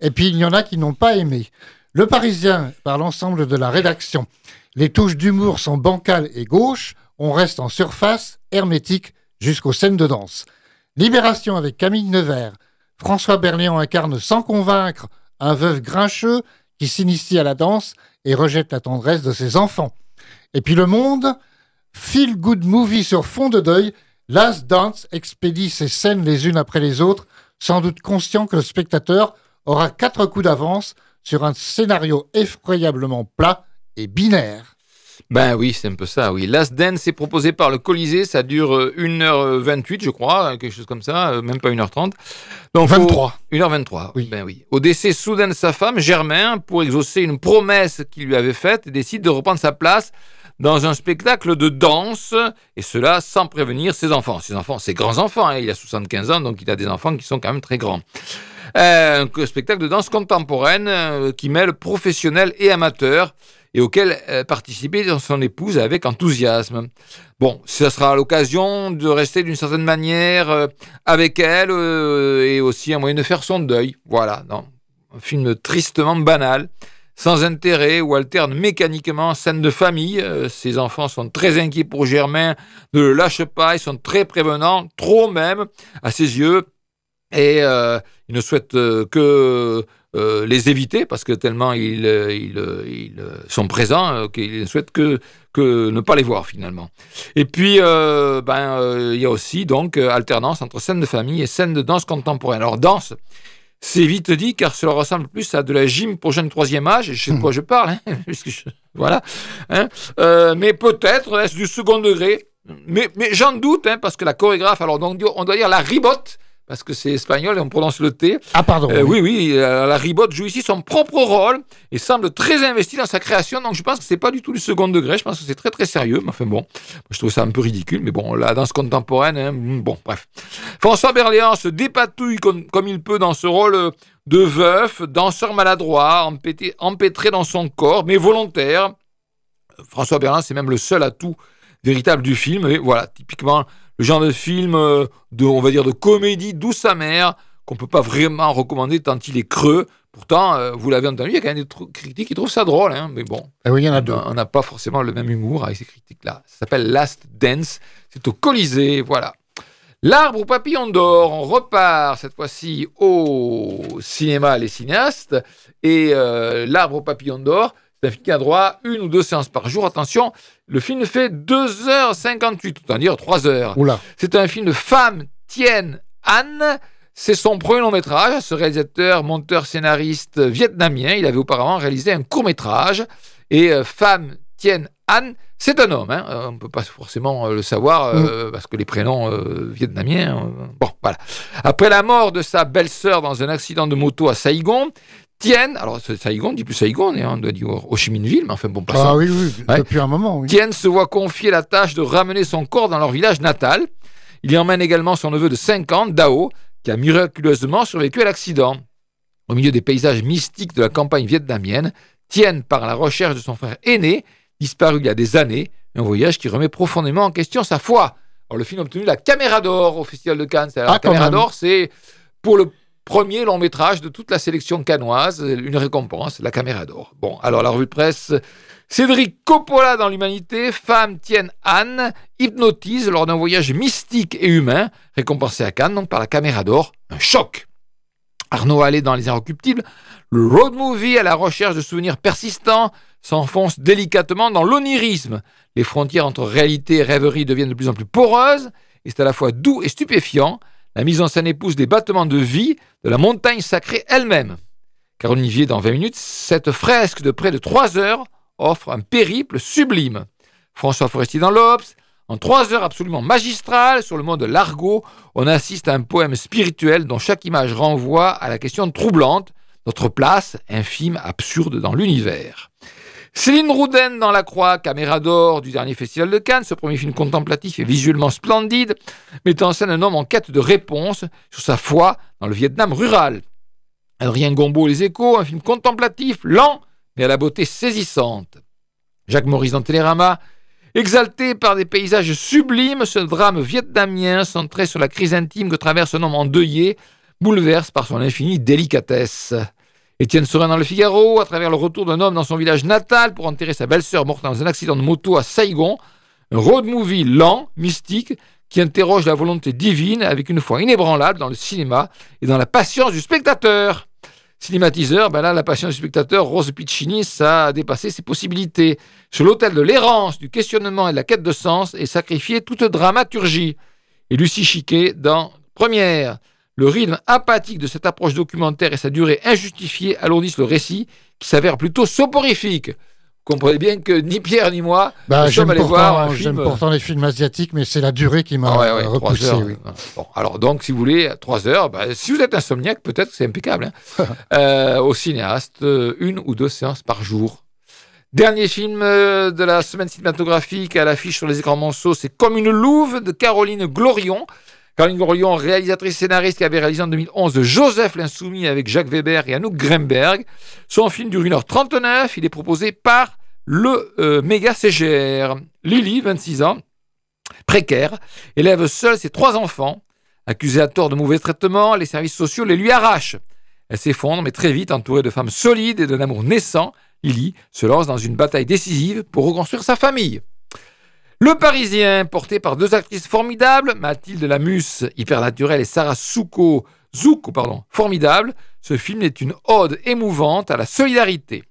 Et puis il y en a qui n'ont pas aimé. Le Parisien, par l'ensemble de la rédaction. Les touches d'humour sont bancales et gauches, on reste en surface, hermétique, jusqu'aux scènes de danse. Libération avec Camille Nevers. François Berléand incarne sans convaincre un veuf grincheux qui s'initie à la danse et rejette la tendresse de ses enfants. Et puis Le Monde, feel good movie sur fond de deuil, Last Dance expédie ses scènes les unes après les autres, sans doute conscient que le spectateur aura quatre coups d'avance sur un scénario effroyablement plat et binaire. Ben oui, c'est un peu ça, oui. Last Dance est proposé par le Colisée, ça dure euh, 1h28, je crois, quelque chose comme ça, euh, même pas 1h30. Donc, faut- 23. 1h23, Oui. ben oui. Au décès soudain de sa femme, Germain, pour exaucer une promesse qu'il lui avait faite, décide de reprendre sa place dans un spectacle de danse, et cela sans prévenir ses enfants. Ses enfants, ses grands-enfants, hein, il a 75 ans, donc il a des enfants qui sont quand même très grands. Euh, un spectacle de danse contemporaine euh, qui mêle professionnels et amateurs et auquel euh, participait son épouse avec enthousiasme. Bon, ça sera l'occasion de rester d'une certaine manière euh, avec elle euh, et aussi un moyen de faire son deuil. Voilà, non. un film tristement banal, sans intérêt, où alterne mécaniquement scène de famille. Euh, ses enfants sont très inquiets pour Germain, ne le lâchent pas, ils sont très prévenants, trop même, à ses yeux. Et euh, il ne souhaite euh, que euh, les éviter parce que tellement ils, euh, ils, ils, sont présents euh, qu'il ne souhaite que, que ne pas les voir finalement. Et puis, ben, il y a aussi donc alternance entre scène de famille et scène de danse contemporaine. Alors, danse, c'est vite dit car cela ressemble plus à de la gym pour jeunes troisième âge, et je sais de quoi je parle, hein, je- voilà. hein. Mais peut-être est-ce du second degré, mais, mais j'en doute, hein, parce que la chorégraphe, alors donc, on doit dire la ribote, parce que c'est espagnol et on prononce le T. Ah, pardon. Euh, oui, oui, euh, la ribote joue ici son propre rôle et semble très investi dans sa création. Donc je pense que c'est pas du tout du second degré. Je pense que c'est très très sérieux. Mais enfin bon, je trouve ça un peu ridicule. Mais bon, la danse contemporaine, hein, bon, bref. François Berléand se dépatouille comme, comme il peut dans ce rôle de veuf, danseur maladroit, empêté- empêtré dans son corps, mais volontaire. François Berléand, c'est même le seul atout véritable du film. Et voilà, typiquement le genre de film euh, de, on va dire, de comédie douce amère qu'on peut pas vraiment recommander tant il est creux. Pourtant, euh, vous l'avez entendu, il y a quand même des critiques qui trouvent ça drôle, hein, mais bon, Ah oui, il y en a deux. on n'a pas forcément le même humour avec ces critiques-là. Ça s'appelle Last Dance, c'est au Colisée, voilà. L'arbre au papillon d'or, on repart cette fois-ci au cinéma Les Cinéastes. Et euh, l'arbre au papillon d'or, qui a droit à une ou deux séances par jour. Attention, le film fait 2h58, autant dire 3 heures. C'est un film de Pham Thien Anh. C'est son premier long métrage. Ce réalisateur, monteur, scénariste vietnamien, il avait auparavant réalisé un court métrage. Et euh, Pham Thien Anh, c'est un homme. hein. Euh, On ne peut pas forcément euh, le savoir euh, parce que les prénoms vietnamiens. bon, voilà. Après la mort de sa belle-sœur dans un accident de moto à Saigon, Tien, alors c'est Saigon, on dit plus Saigon, hein, on doit dire Ho Chi Minh Ville, mais enfin bon, passons. Ah oui, oui, Ouais. depuis un moment, oui. Tien se voit confier la tâche de ramener son corps dans leur village natal. Il y emmène également son neveu de 5 ans, Dao, qui a miraculeusement survécu à l'accident. Au milieu des paysages mystiques de la campagne vietnamienne, Tien part à la recherche de son frère aîné, disparu il y a des années, un voyage qui remet profondément en question sa foi. Alors, le film a obtenu la Caméra d'Or au Festival de Cannes. La Ah, quand Caméra d'Or, c'est pour le premier long métrage de toute la sélection cannoise, une récompense, la Caméra d'Or. Bon, alors la revue de presse Cédric Coppola dans l'humanité, femme Tienne Anne, hypnotise lors d'un voyage mystique et humain, récompensé à Cannes donc par la caméra d'or, un choc. Arnaud Allais dans Les Inrecuptibles, le road movie à la recherche de souvenirs persistants s'enfonce délicatement dans l'onirisme. Les frontières entre réalité et rêverie deviennent de plus en plus poreuses, et c'est à la fois doux et stupéfiant. La mise en scène épouse des battements de vie de la montagne sacrée elle-même. Caroline Olivier dans 20 minutes, cette fresque de près de 3 heures offre un périple sublime. François Forestier dans l'Obs, en trois heures absolument magistrales sur le monde de l'argot, on assiste à un poème spirituel dont chaque image renvoie à la question troublante, notre place, infime, absurde dans l'univers. Céline Rouden dans La Croix, caméra d'or du dernier festival de Cannes, ce premier film contemplatif et visuellement splendide, met en scène un homme en quête de réponse sur sa foi dans le Vietnam rural. Adrien Gombeau, Les Échos, un film contemplatif, lent, mais à la beauté saisissante. Jacques Maurice dans Télérama, exalté par des paysages sublimes, ce drame vietnamien centré sur la crise intime que traverse un homme endeuillé, bouleverse par son infinie délicatesse. Étienne Serin dans Le Figaro, à travers le retour d'un homme dans son village natal pour enterrer sa belle-sœur morte dans un accident de moto à Saigon, un road movie lent, mystique, qui interroge la volonté divine avec une foi inébranlable dans le cinéma et dans la patience du spectateur. Cinématiseur, ben là, la patience du spectateur, Rose Piccini, ça a dépassé ses possibilités. Sur l'autel de l'errance, du questionnement et de la quête de sens est sacrifiée toute dramaturgie. Et Lucie Chiquet dans Première. Le rythme apathique de cette approche documentaire et sa durée injustifiée alourdissent le récit, qui s'avère plutôt soporifique. Vous comprenez bien que ni Pierre ni moi Bah, nous sommes allés voir un pourtant, film. j'aime pourtant les films asiatiques, mais c'est la durée qui m'a Ah ouais, ouais, trois repoussé. heures. oui. Bon, alors donc, si vous voulez, à 3 heures, bah, si vous êtes insomniaque, peut-être que c'est impeccable. hein. Euh, au cinéaste, euh, une ou deux séances par jour. Dernier film euh, de la semaine cinématographique à l'affiche sur les écrans monceaux, c'est Comme une louve de Caroline Glorion. Caroline Glorion, réalisatrice scénariste qui avait réalisé en 2011 de Joseph l'Insoumis avec Jacques Weber et Anouk Gremberg. Son film dure 1h39. Il est proposé par le euh, méga CGR. Lily, 26 ans, précaire, élève seule ses trois enfants. Accusée à tort de mauvais traitements, les services sociaux les lui arrachent. Elle s'effondre, mais très vite, entourée de femmes solides et d'un amour naissant, Lily se lance dans une bataille décisive pour reconstruire sa famille. Le Parisien, porté par deux actrices formidables, Mathilde Lamus, hypernaturelle, et Sarah Souko, pardon, formidable, ce film est une ode émouvante à la solidarité.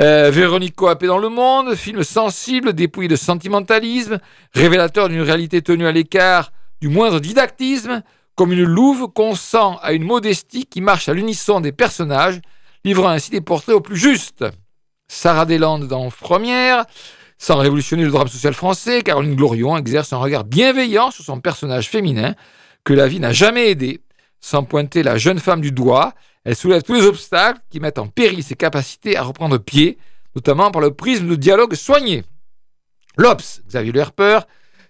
Euh, Véronique Coapé dans le monde, film sensible, dépouillé de sentimentalisme, révélateur d'une réalité tenue à l'écart du moindre didactisme, comme une louve qu'on sent à une modestie qui marche à l'unisson des personnages, livrant ainsi des portraits au plus justes. Sarah Deslandes dans Première, sans révolutionner le drame social français, Caroline Glorion exerce un regard bienveillant sur son personnage féminin que la vie n'a jamais aidé. Sans pointer la jeune femme du doigt, elle soulève tous les obstacles qui mettent en péril ses capacités à reprendre pied, notamment par le prisme de dialogue soigné. L'Obs, Xavier Le Herper,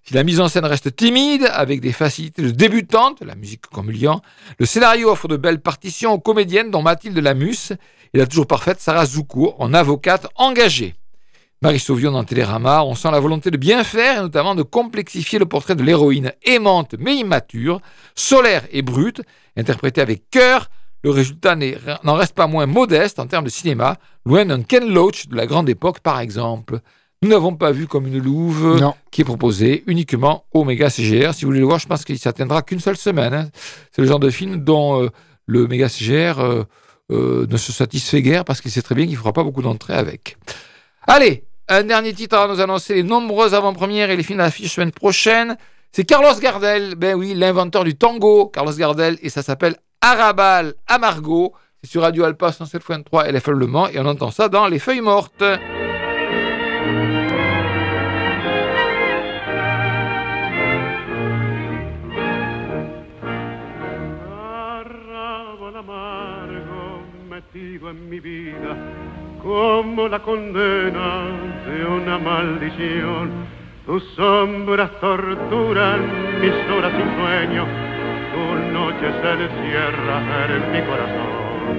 si la mise en scène reste timide, avec des facilités de débutante, la musique comme le scénario offre de belles partitions aux comédiennes dont Mathilde Lamus et la toujours parfaite Sarah Zoukour en avocate engagée. Marie Sauvion dans Télérama, on sent la volonté de bien faire et notamment de complexifier le portrait de l'héroïne aimante mais immature, solaire et brute, interprétée avec cœur. Le résultat n'en reste pas moins modeste en termes de cinéma, loin d'un Ken Loach de la grande époque par exemple. Nous n'avons pas vu comme une louve Non. qui est proposé uniquement au Méga CGR. Si vous voulez le voir, je pense qu'il s'atteindra qu'une seule semaine. hein. C'est le genre de film dont euh, le Méga CGR euh, euh, ne se satisfait guère parce qu'il sait très bien qu'il ne fera pas beaucoup d'entrées avec. Allez, un dernier titre à nous annoncer les nombreuses avant-premières et les films à l'affiche semaine prochaine. C'est Carlos Gardel, ben oui, l'inventeur du tango, Carlos Gardel, et ça s'appelle Arabal Amargo. C'est sur Radio Alpa 107.3 LFL Le Mans et on entend ça dans Les Feuilles Mortes. Como la condena de una maldición. Tus sombras torturan mis horas sin sueño, tu noche se encierra en mi corazón.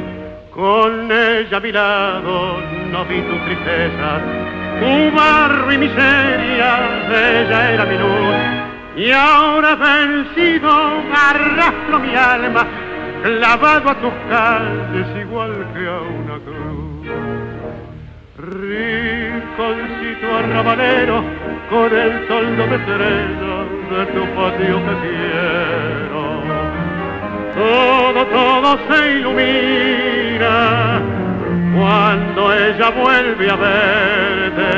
Con ella a mi lado no vi tu tristeza, tu barro y miseria, ella era mi luz. Y ahora vencido arrastro mi alma, clavado a tus calles igual que a una cruz. Rinconcito arrabalero con el toldo de estrella de tu patio que quiero. Todo, todo se ilumina cuando ella vuelve a verte.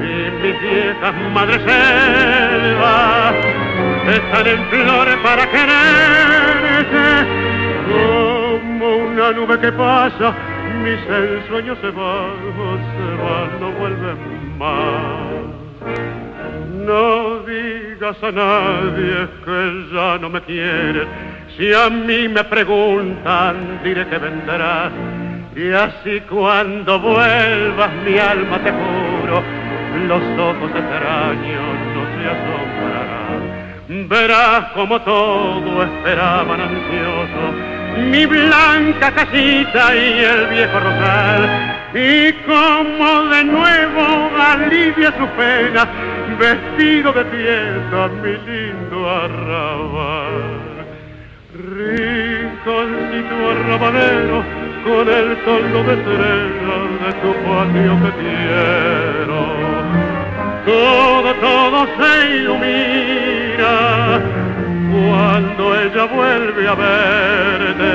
Y mis viejas madres selvas están en flores para quererte. Como una nube que pasa, mis ensueños se van, se van, no vuelven más. No digas a nadie que ya no me quieres. Si a mí me preguntan, diré que vendrás. Y así cuando vuelvas, mi alma te juro, los ojos extraños no se asombrarán. Verás como todo esperaban ansioso, mi blanca casita y el viejo rosal. Y como de nuevo alivia su pena, vestido de fiesta, mi lindo arrabal. Rinconcito arrabalero con el toldo de estrellas de tu patio que quiero. Todo, todo se ilumina cuando ella vuelve a verte.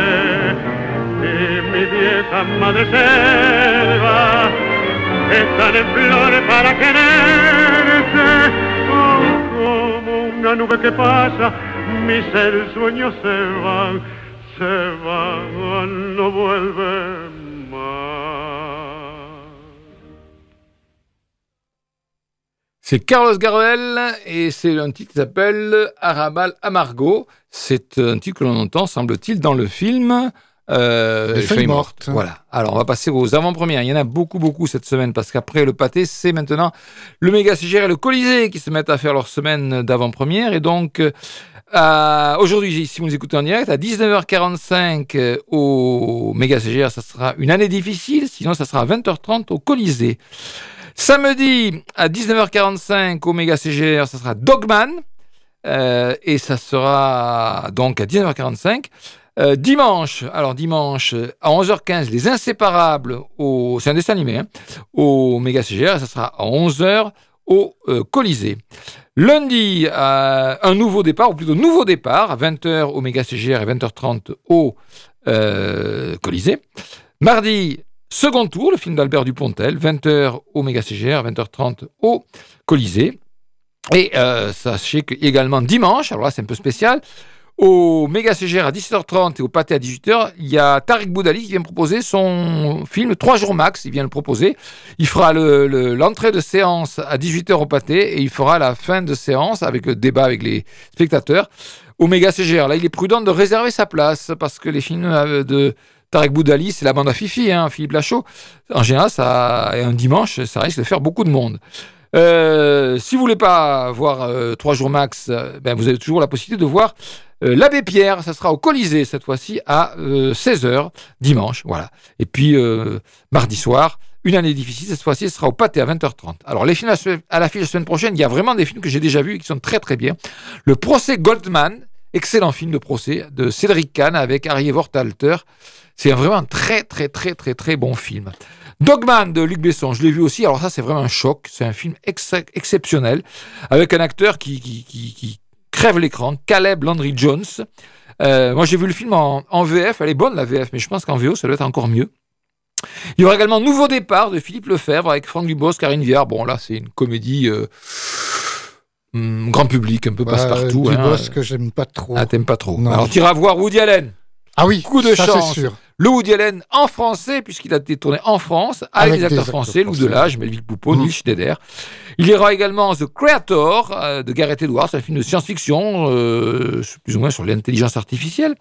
Y mi vieja madre selva están en flores para quererte. Oh, como una nube que pasa, mis sueños se van, se van, no vuelven más. C'est Carlos Gardel et c'est un titre qui s'appelle Arabal Amargo. C'est un titre que l'on entend, semble-t-il, dans le film. euh, Les feuilles mortes. Voilà. Alors, on va passer aux avant-premières. Il y en a beaucoup, beaucoup cette semaine parce qu'après le pâté, c'est maintenant le Méga CGR et le Colisée qui se mettent à faire leur semaine d'avant-première. Et donc, euh, aujourd'hui, si vous nous écoutez en direct, à 19h45 euh, au Méga CGR, ça sera une année difficile. Sinon, ça sera à 20h30 au Colisée. Samedi à 19h45 au Méga CGR, ça sera Dogman. Euh, et ça sera donc à 19h45. Euh, dimanche, alors dimanche à 11h15, Les Inséparables, au, c'est un dessin animé, hein, au Méga CGR, ça sera à 11h au euh, Colisée. Lundi, un nouveau départ, ou plutôt nouveau départ, à 20h au Méga CGR et 20h30 au Colisée. Mardi, second tour, le film d'Albert Dupontel, 20h au Méga CGR, 20h30 au Colisée. Et euh, sachez que également dimanche, alors là c'est un peu spécial, au Méga CGR à 17h30 et au Pâté à 18h, il y a Tariq Boudali qui vient proposer son film 3 jours max. Il vient le proposer. Il fera le- le- l'entrée de séance à 18h au Pâté et il fera la fin de séance avec le débat avec les spectateurs au Méga CGR. Là, il est prudent de réserver sa place parce que les films euh, de Tarek Boudali, c'est la bande à Fifi, hein, Philippe Lachaud. En général, ça, un dimanche, ça risque de faire beaucoup de monde. Euh, si vous voulez pas voir euh, trois jours max, euh, ben vous avez toujours la possibilité de voir euh, l'abbé Pierre. Ça sera au Colisée cette fois-ci à 16h dimanche. Voilà. Et puis euh, mardi soir, une année difficile. Cette fois-ci, ce sera au Pâté à 20h30. Alors les films à, l'affiche la semaine prochaine, il y a vraiment des films que j'ai déjà vus et qui sont très très bien. Le procès Goldman, excellent film de procès de Cédric Kahn avec Harry Wortalter. C'est un vraiment très très très très très bon film. Dogman de Luc Besson, je l'ai vu aussi. Alors ça, c'est vraiment un choc. C'est un film ex- exceptionnel avec un acteur qui, qui, qui- qui crève l'écran, Caleb Landry Jones. Euh, moi, j'ai vu le film en, en VF. Elle est bonne la VF, mais je pense qu'en VO, ça doit être encore mieux. Il y aura également Nouveau départ de Philippe Lefebvre avec Franck Dubos, Karine Viard. Bon, là, c'est une comédie euh, hum, grand public, un peu passe-partout. du hein. que j'aime pas trop. Ah, t'aimes pas trop. Non. Alors, tu iras voir Woody Allen. Ah oui, coup de ça, chance. c'est sûr. Le Woody Allen en français, puisqu'il a été tourné en France, avec, Avec des acteurs des acteurs français, Lou. Delage, Melville Poupeau, Mhm. Neil Schneider. Il y aura également The Creator euh, de Gareth Edwards, un film de science-fiction, euh, plus ou moins sur l'intelligence artificielle.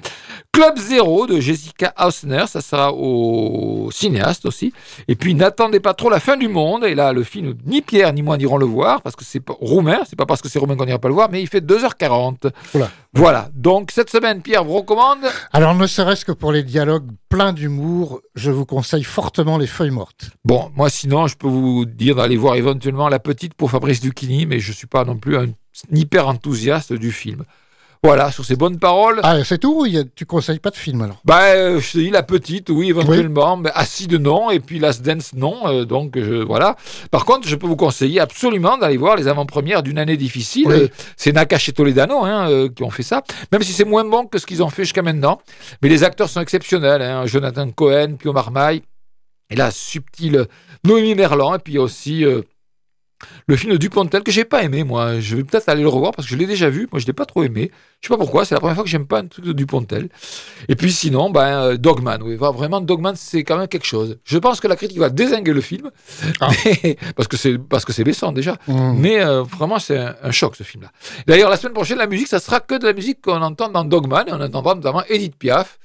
Club Zero de Jessica Hausner, ça sera au cinéaste aussi. Et puis n'attendez pas trop la fin du monde. Et là, le film, ni Pierre ni moi n'irons le voir, parce que c'est pas roumain, c'est pas parce que c'est roumain qu'on n'ira pas le voir, mais il fait 2h40. Oula. Voilà. Donc cette semaine, Pierre vous recommande Alors, ne serait-ce que pour les dialogues pleins d'humour, je vous conseille fortement Les Feuilles Mortes. Bon, moi sinon, je peux vous dire d'aller voir éventuellement La Petite pour Fabrice Lucchini, mais je ne suis pas non plus un hyper enthousiaste du film. Voilà, sur ces bonnes paroles. Ah, c'est tout a- Tu conseilles pas de film alors? Bah, euh, je te dis La Petite, oui, éventuellement, mais Acide, non, et puis Last Dance, non, euh, donc euh, voilà. Par contre, je peux vous conseiller absolument d'aller voir les avant-premières d'une année difficile. Oui. Euh, C'est Nakash et Toledano hein, euh, qui ont fait ça, même si c'est moins bon que ce qu'ils ont fait jusqu'à maintenant. Mais les acteurs sont exceptionnels, hein, Jonathan Cohen, puis Omar Maille, et la subtile Noémie Merlan, et puis aussi euh, le film de Dupontel que j'ai pas aimé, moi. Je vais peut-être aller le revoir parce que je l'ai déjà vu. Moi, je l'ai pas trop aimé. Je sais pas pourquoi. C'est la première fois que j'aime pas un truc de Dupontel. Et puis sinon, ben, euh, Dogman. Oui, vraiment, Dogman, c'est quand même quelque chose. Je pense que la critique va désinguer le film. Ah. Mais- parce que c'est parce que c'est Besson déjà. Mmh. Mais euh, vraiment, c'est un, un choc ce film-là. D'ailleurs, la semaine prochaine, la musique, ça sera que de la musique qu'on entend dans Dogman. Et on entendra notamment Edith Piaf.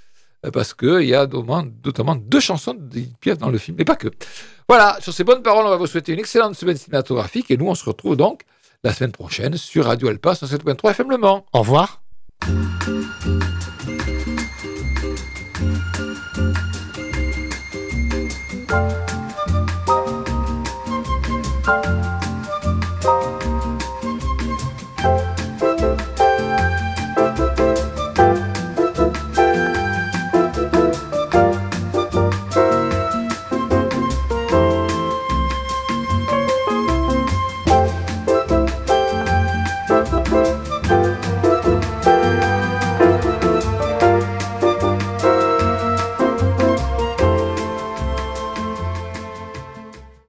euh, Parce qu'il y a notamment, notamment deux chansons d'Edith Piaf dans le film, mais pas que. Voilà, sur ces bonnes paroles, on va vous souhaiter une excellente semaine cinématographique et nous, on se retrouve donc la semaine prochaine sur Radio Alpa 107.3 FM Le Mans. Au revoir.